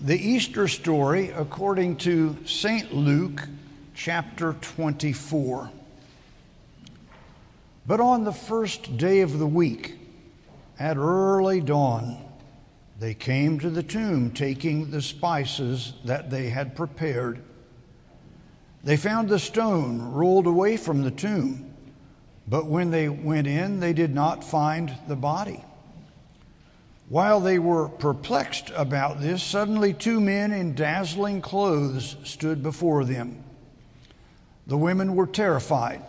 the Easter story according to St. Luke chapter 24. But on the first day of the week, at early dawn, they came to the tomb taking the spices that they had prepared. They found the stone rolled away from the tomb, but when they went in, they did not find the body. While they were perplexed about this, suddenly two men in dazzling clothes stood before them. The women were terrified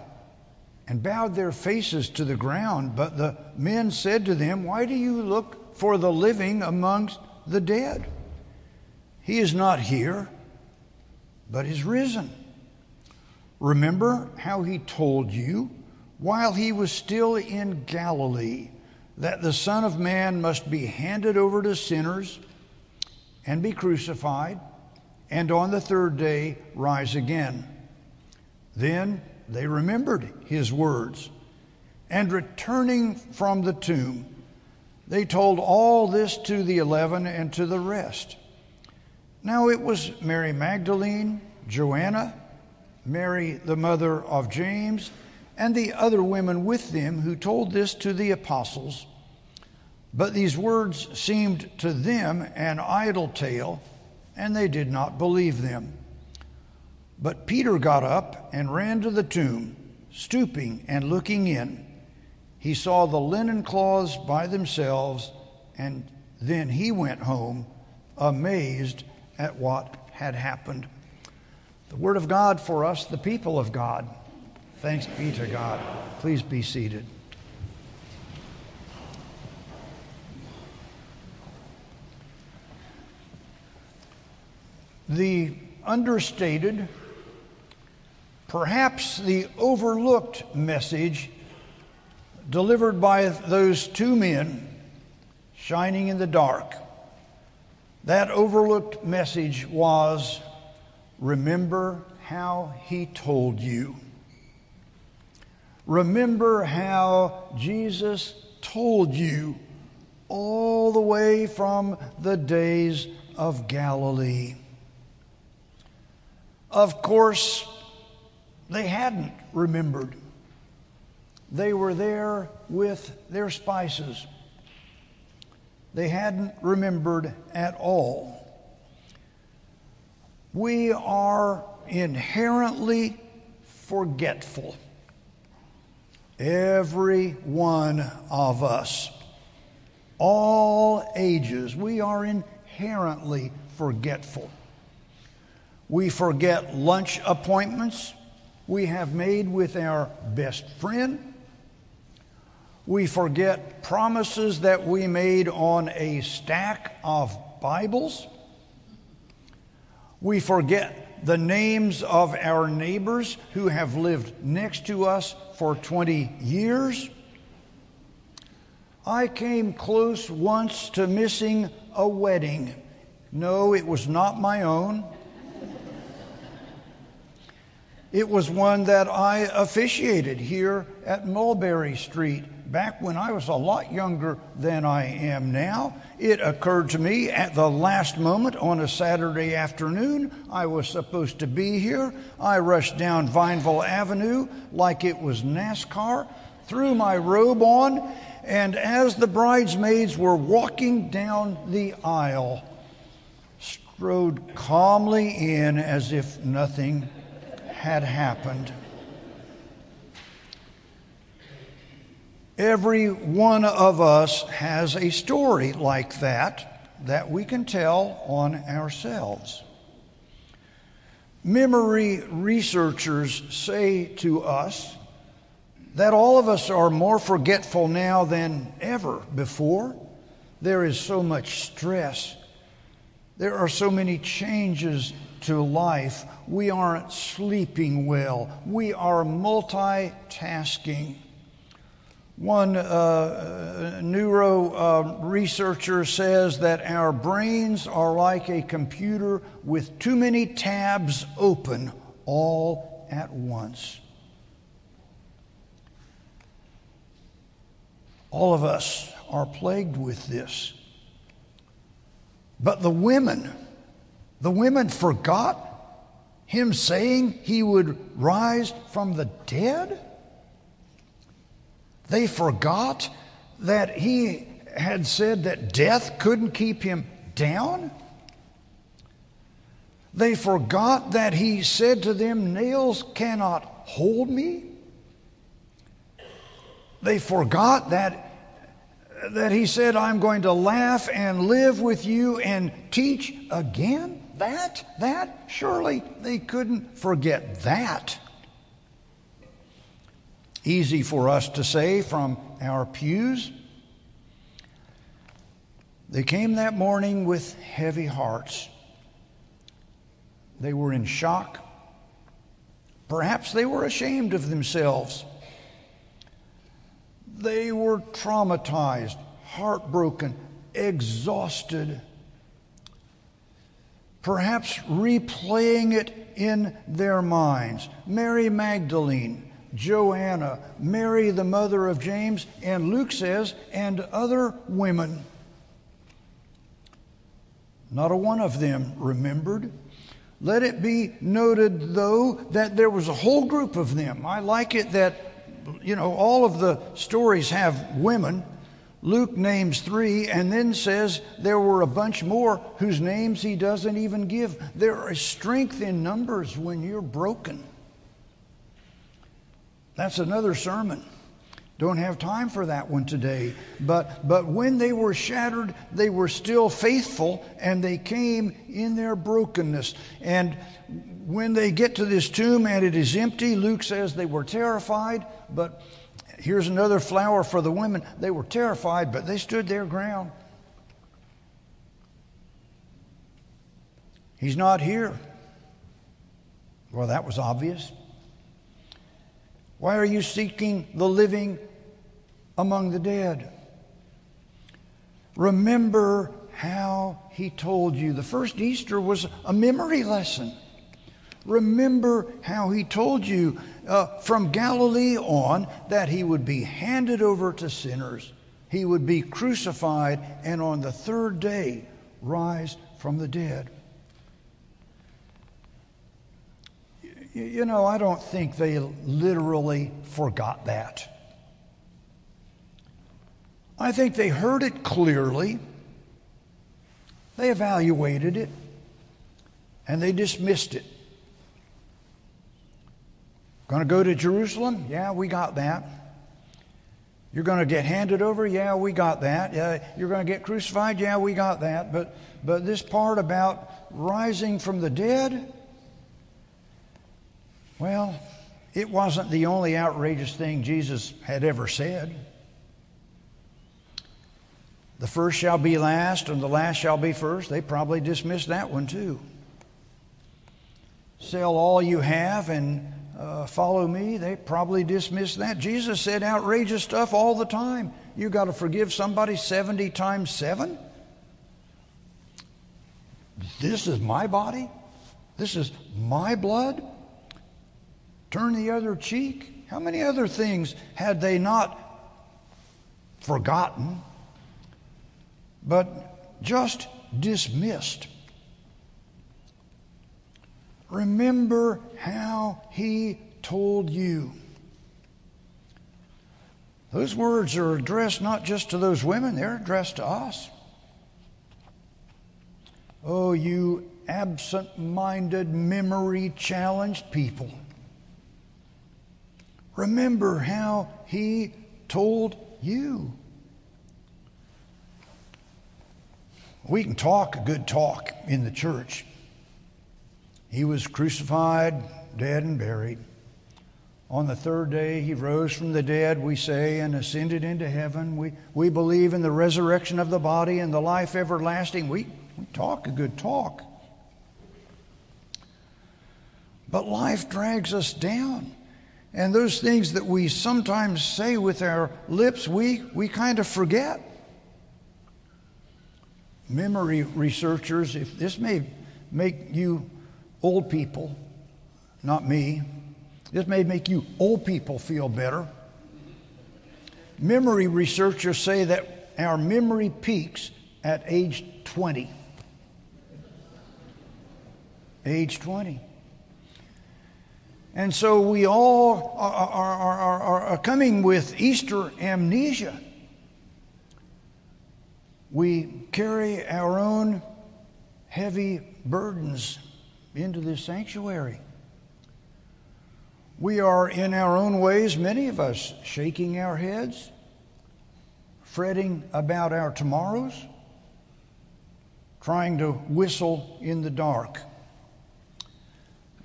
and bowed their faces to the ground, but the men said to them, Why do you look for the living amongst the dead? He is not here, but is risen. Remember how he told you while he was still in Galilee that the Son of Man must be handed over to sinners and be crucified, and on the third day rise again. Then they remembered his words, and returning from the tomb, they told all this to the eleven and to the rest. Now it was Mary Magdalene, Joanna, Mary the mother of James, and the other women with them who told this to the apostles. But these words seemed to them an idle tale, and they did not believe them. But Peter got up and ran to the tomb, stooping and looking in. He saw the linen cloths by themselves, and then he went home, amazed at what had happened. The Word of God for us, the people of God. Thanks be to God. Please be seated. The understated, perhaps the overlooked message delivered by those two men shining in the dark. That overlooked message was remember how he told you. Remember how Jesus told you all the way from the days of Galilee. Of course, they hadn't remembered. They were there with their spices. They hadn't remembered at all. We are inherently forgetful. Every one of us, all ages, we are inherently forgetful. We forget lunch appointments we have made with our best friend. We forget promises that we made on a stack of Bibles. We forget the names of our neighbors who have lived next to us for 20 years. I came close once to missing a wedding. No, it was not my own. It was one that I officiated here at Mulberry Street back when I was a lot younger than I am now. It occurred to me at the last moment on a Saturday afternoon. I was supposed to be here. I rushed down Vineville Avenue like it was NASCAR, threw my robe on, and as the bridesmaids were walking down the aisle, strode calmly in as if nothing had happened. Every one of us has a story like that that we can tell on ourselves. Memory researchers say to us that all of us are more forgetful now than ever before. There is so much stress, there are so many changes to life. We aren't sleeping well, we are multitasking. One uh, neuro uh, researcher says that our brains are like a computer with too many tabs open all at once. All of us are plagued with this. But the women The women forgot him saying he would rise from the dead? They forgot that he had said that death couldn't keep him down? They forgot that he said to them, Nails cannot hold me? They forgot that that he said, I'm going to laugh and live with you and teach again? That? That? Surely they couldn't forget that. Easy for us to say from our pews. They came that morning with heavy hearts. They were in shock. Perhaps they were ashamed of themselves. They were traumatized, heartbroken, exhausted. Perhaps replaying it in their minds. Mary Magdalene, Joanna, Mary, the mother of James, and Luke says, and other women. Not a one of them remembered. Let it be noted, though, that there was a whole group of them. I like it that you know, all of the stories have women. Luke names three and then says there were a bunch more whose names he doesn't even give. There is strength in numbers when you're broken. That's another sermon. Don't have time for that one today. But, but when they were shattered, they were still faithful and they came in their brokenness. And when they get to this tomb and it is empty, Luke says they were terrified. But here's another flower for the women. They were terrified, but they stood their ground. He's not here. Well, that was obvious. Why are you seeking the living among the dead? Remember how he told you. The first Easter was a memory lesson. Remember how he told you uh, from Galilee on that he would be handed over to sinners, he would be crucified, and on the third day rise from the dead. You know, I don't think they literally forgot that. I think they heard it clearly, they evaluated it, and they dismissed it. Going to go to Jerusalem? Yeah, we got that. You're going to get handed over? Yeah, we got that. Yeah, you're going to get crucified? Yeah, we got that. But, but this part about rising from the dead, well, it wasn't the only outrageous thing Jesus had ever said. The first shall be last, and the last shall be first. They probably dismissed that one too. Sell all you have and uh, follow me. They probably dismissed that. Jesus said outrageous stuff all the time. You got to forgive somebody 70 times 7? This is my body? This is my blood? Turn the other cheek? How many other things had they not forgotten, but just dismissed? Remember how he told you. Those words are addressed not just to those women, they're addressed to us. Oh, you absent minded, memory challenged people. Remember how he told you. We can talk a good talk in the church. He was crucified, dead, and buried. On the third day, he rose from the dead, we say, and ascended into heaven. We, we believe in the resurrection of the body and the life everlasting. We, we talk a good talk. But life drags us down. And those things that we sometimes say with our lips, we, we kind of forget. Memory researchers, if this may make you old people, not me, this may make you old people feel better. Memory researchers say that our memory peaks at age 20. age 20. And so we all are, are, are, are, coming with Easter amnesia. We carry our own heavy burdens into this sanctuary. We are, in our own ways, many of us, shaking our heads, fretting about our tomorrows, trying to whistle in the dark.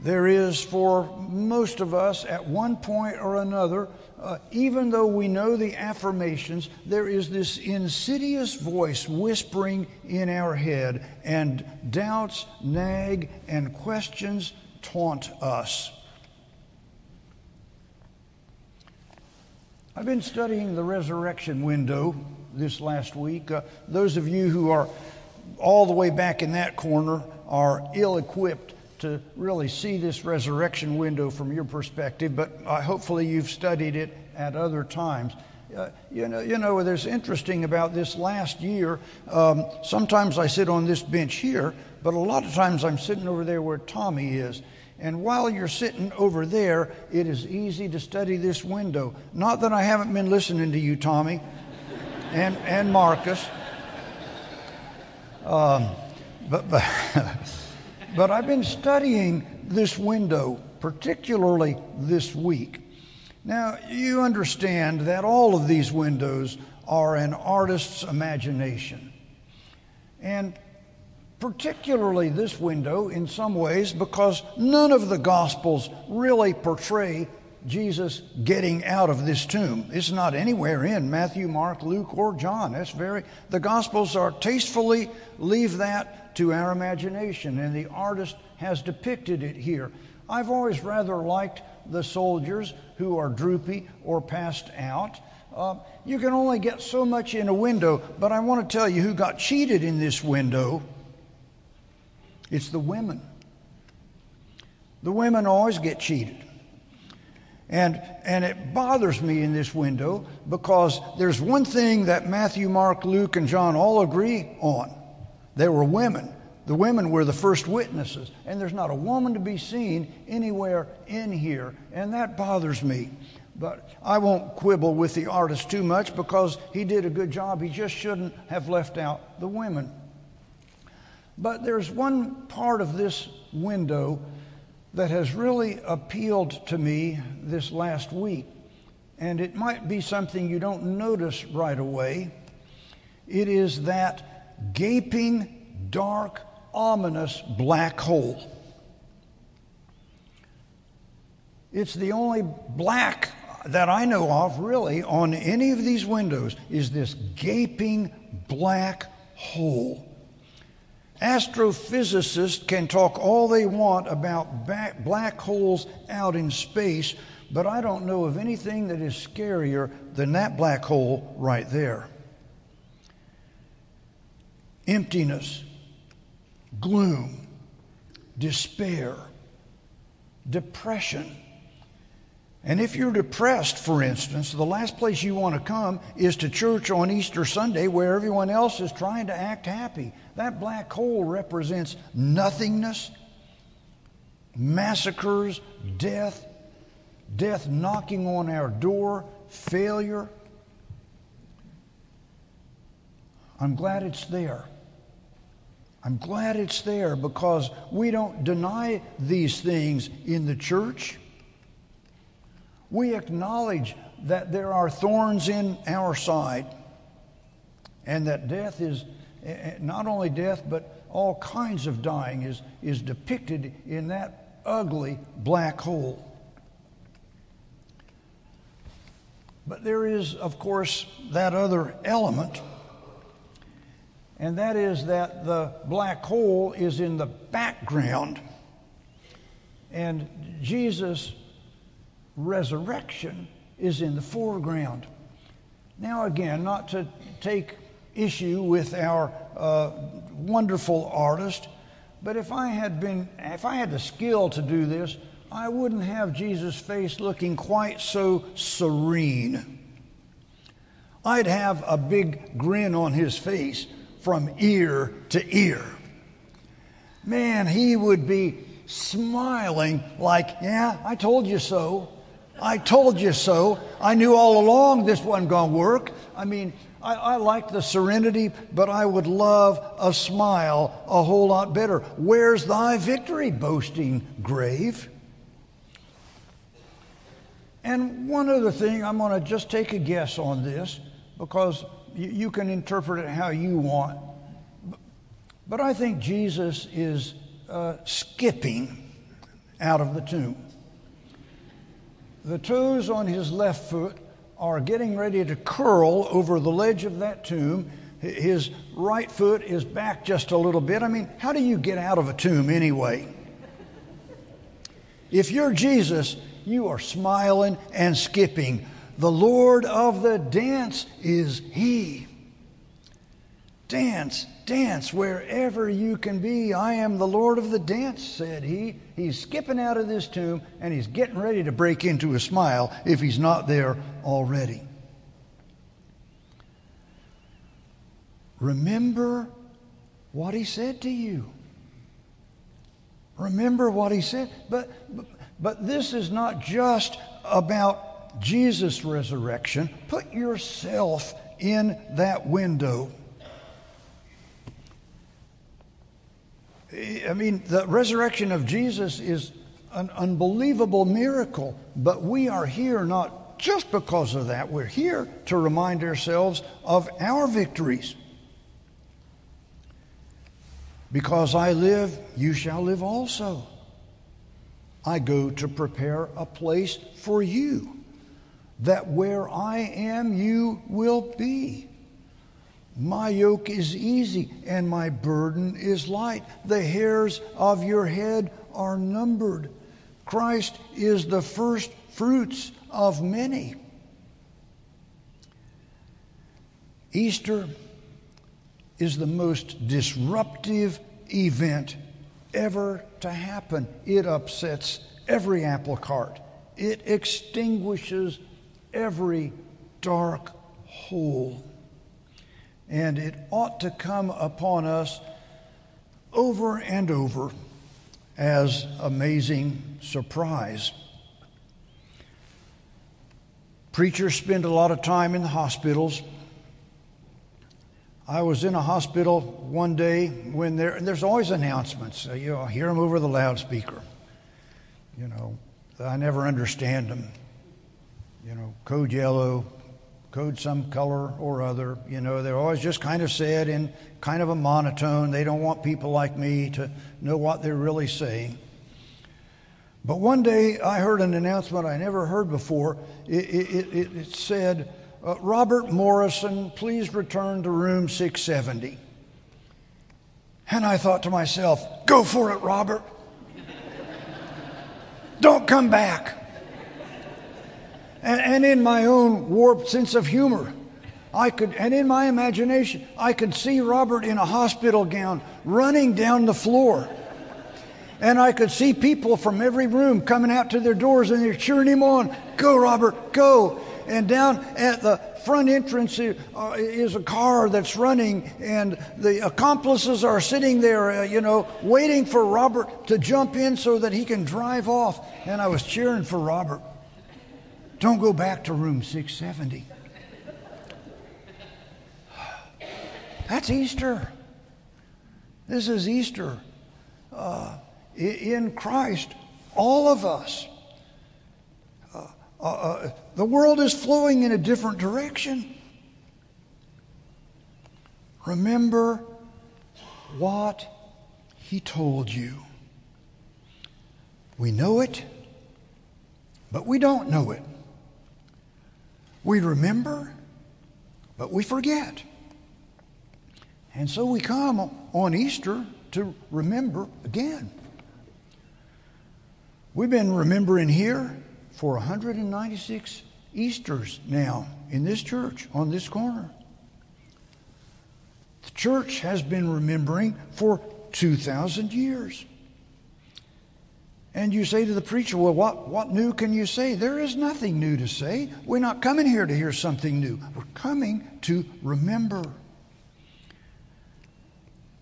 There is, for most of us, at one point or another, uh, even though we know the affirmations, there is this insidious voice whispering in our head, and doubts nag and questions taunt us. I've been studying the resurrection window this last week. Uh, those of you who are all the way back in that corner are ill equipped to really see this resurrection window from your perspective, but uh, hopefully you've studied it at other times. Uh, you know, you know, there's interesting about this last year. Um, sometimes I sit on this bench here, but a lot of times I'm sitting over there where Tommy is. And while you're sitting over there, it is easy to study this window. Not that I haven't been listening to you, Tommy, and and Marcus. Um, but but. But I've been studying this window, particularly this week. Now, you understand that all of these windows are an artist's imagination. And particularly this window, in some ways, because none of the Gospels really portray Jesus getting out of this tomb. It's not anywhere in Matthew, Mark, Luke, or John. That's very, the Gospels are tastefully leave that to our imagination, and the artist has depicted it here. I've always rather liked the soldiers who are droopy or passed out. Uh, you can only get so much in a window, but I want to tell you who got cheated in this window. It's the women. The women always get cheated. And, and it bothers me in this window because there's one thing that Matthew, Mark, Luke, and John all agree on they were women. The women were the first witnesses, and there's not a woman to be seen anywhere in here, and that bothers me. But I won't quibble with the artist too much because he did a good job. He just shouldn't have left out the women. But there's one part of this window that has really appealed to me this last week, and it might be something you don't notice right away. It is that gaping, dark, ominous black hole. It's the only black that I know of, really, on any of these windows, is this gaping black hole. Astrophysicists can talk all they want about black holes out in space, but I don't know of anything that is scarier than that black hole right there emptiness, gloom, despair, depression. And if you're depressed, for instance, the last place you want to come is to church on Easter Sunday where everyone else is trying to act happy. That black hole represents nothingness, massacres, death, death knocking on our door, failure. I'm glad it's there. I'm glad it's there because we don't deny these things in the church. We acknowledge that there are thorns in our side and that death is eh, eh, not only death, but all kinds of dying is, is depicted in that ugly black hole. But there is, of course, that other element and that is that the black hole is in the background, and Jesus' resurrection is in the foreground. Now, again, not to take issue with our uh, wonderful artist, but if I had been, if I had the skill to do this, I wouldn't have Jesus' face looking quite so serene. I'd have a big grin on his face from ear to ear. Man, he would be smiling, like, Yeah, I told you so. I told you so. I knew all along this wasn't going to work. I mean, I, I like the serenity, but I would love a smile a whole lot better. Where's thy victory, boasting grave? And one other thing, I'm going to just take a guess on this because you, you can interpret it how you want. But I think Jesus is uh, skipping out of the tomb. The toes on his left foot are getting ready to curl over the ledge of that tomb. His right foot is back just a little bit. I mean, how do you get out of a tomb anyway? If you're Jesus, you are smiling and skipping. The Lord of the dance is He. Dance, dance wherever you can be. I am the Lord of the dance, said he. He's skipping out of this tomb and he's getting ready to break into a smile if he's not there already. Remember what he said to you. Remember what he said. But, but, but this is not just about Jesus' resurrection. Put yourself in that window. I mean, the resurrection of Jesus is an unbelievable miracle, but we are here not just because of that. We're here to remind ourselves of our victories. Because I live, you shall live also. I go to prepare a place for you, that where I am, you will be. My yoke is easy and my burden is light. The hairs of your head are numbered. Christ is the first fruits of many. Easter is the most disruptive event ever to happen. It upsets every apple cart, it extinguishes every dark hole. And it ought to come upon us over and over as amazing surprise. Preachers spend a lot of time in the hospitals I was in a hospital one day when there, and there's always announcements. Uh, you know, hear them over the loudspeaker. You know, I never understand them. You know, code yellow, code some color or other. You know, they're always just kind of said in kind of a monotone. They don't want people like me to know what they're really saying. But one day I heard an announcement I never heard before. It, it, it, it said, uh, Robert Morrison, please return to room 670. And I thought to myself, go for it, Robert. Don't come back. And, and, in my own warped sense of humor, I could, and in my imagination, I could see Robert in a hospital gown running down the floor. And I could see people from every room coming out to their doors and they're cheering him on. Go, Robert, go and down at the front entrance uh, is a car that's running, and the accomplices are sitting there, uh, you know, waiting for Robert to jump in so that he can drive off. And I was cheering for Robert. Don't go back to room 670. That's Easter. This is Easter. Uh, in Christ, all of us uh, uh, the world is flowing in a different direction. Remember what he told you. We know it, but we don't know it. We remember, but we forget. And so we come on Easter to remember again. We've been remembering here for 196 Easters now in this church on this corner. The church has been remembering for 2,000 years. And you say to the preacher, Well, what, what new can you say? There is nothing new to say. We're not coming here to hear something new. We're coming to remember.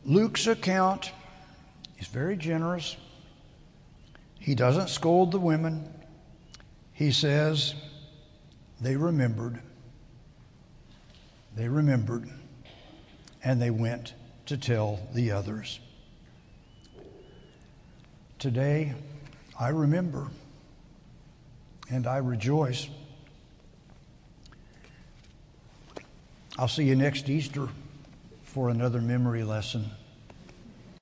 Luke's account is very generous. He doesn't scold the women. He says, they remembered. They remembered. And they went to tell the others. Today, I remember and I rejoice. I'll see you next Easter for another memory lesson.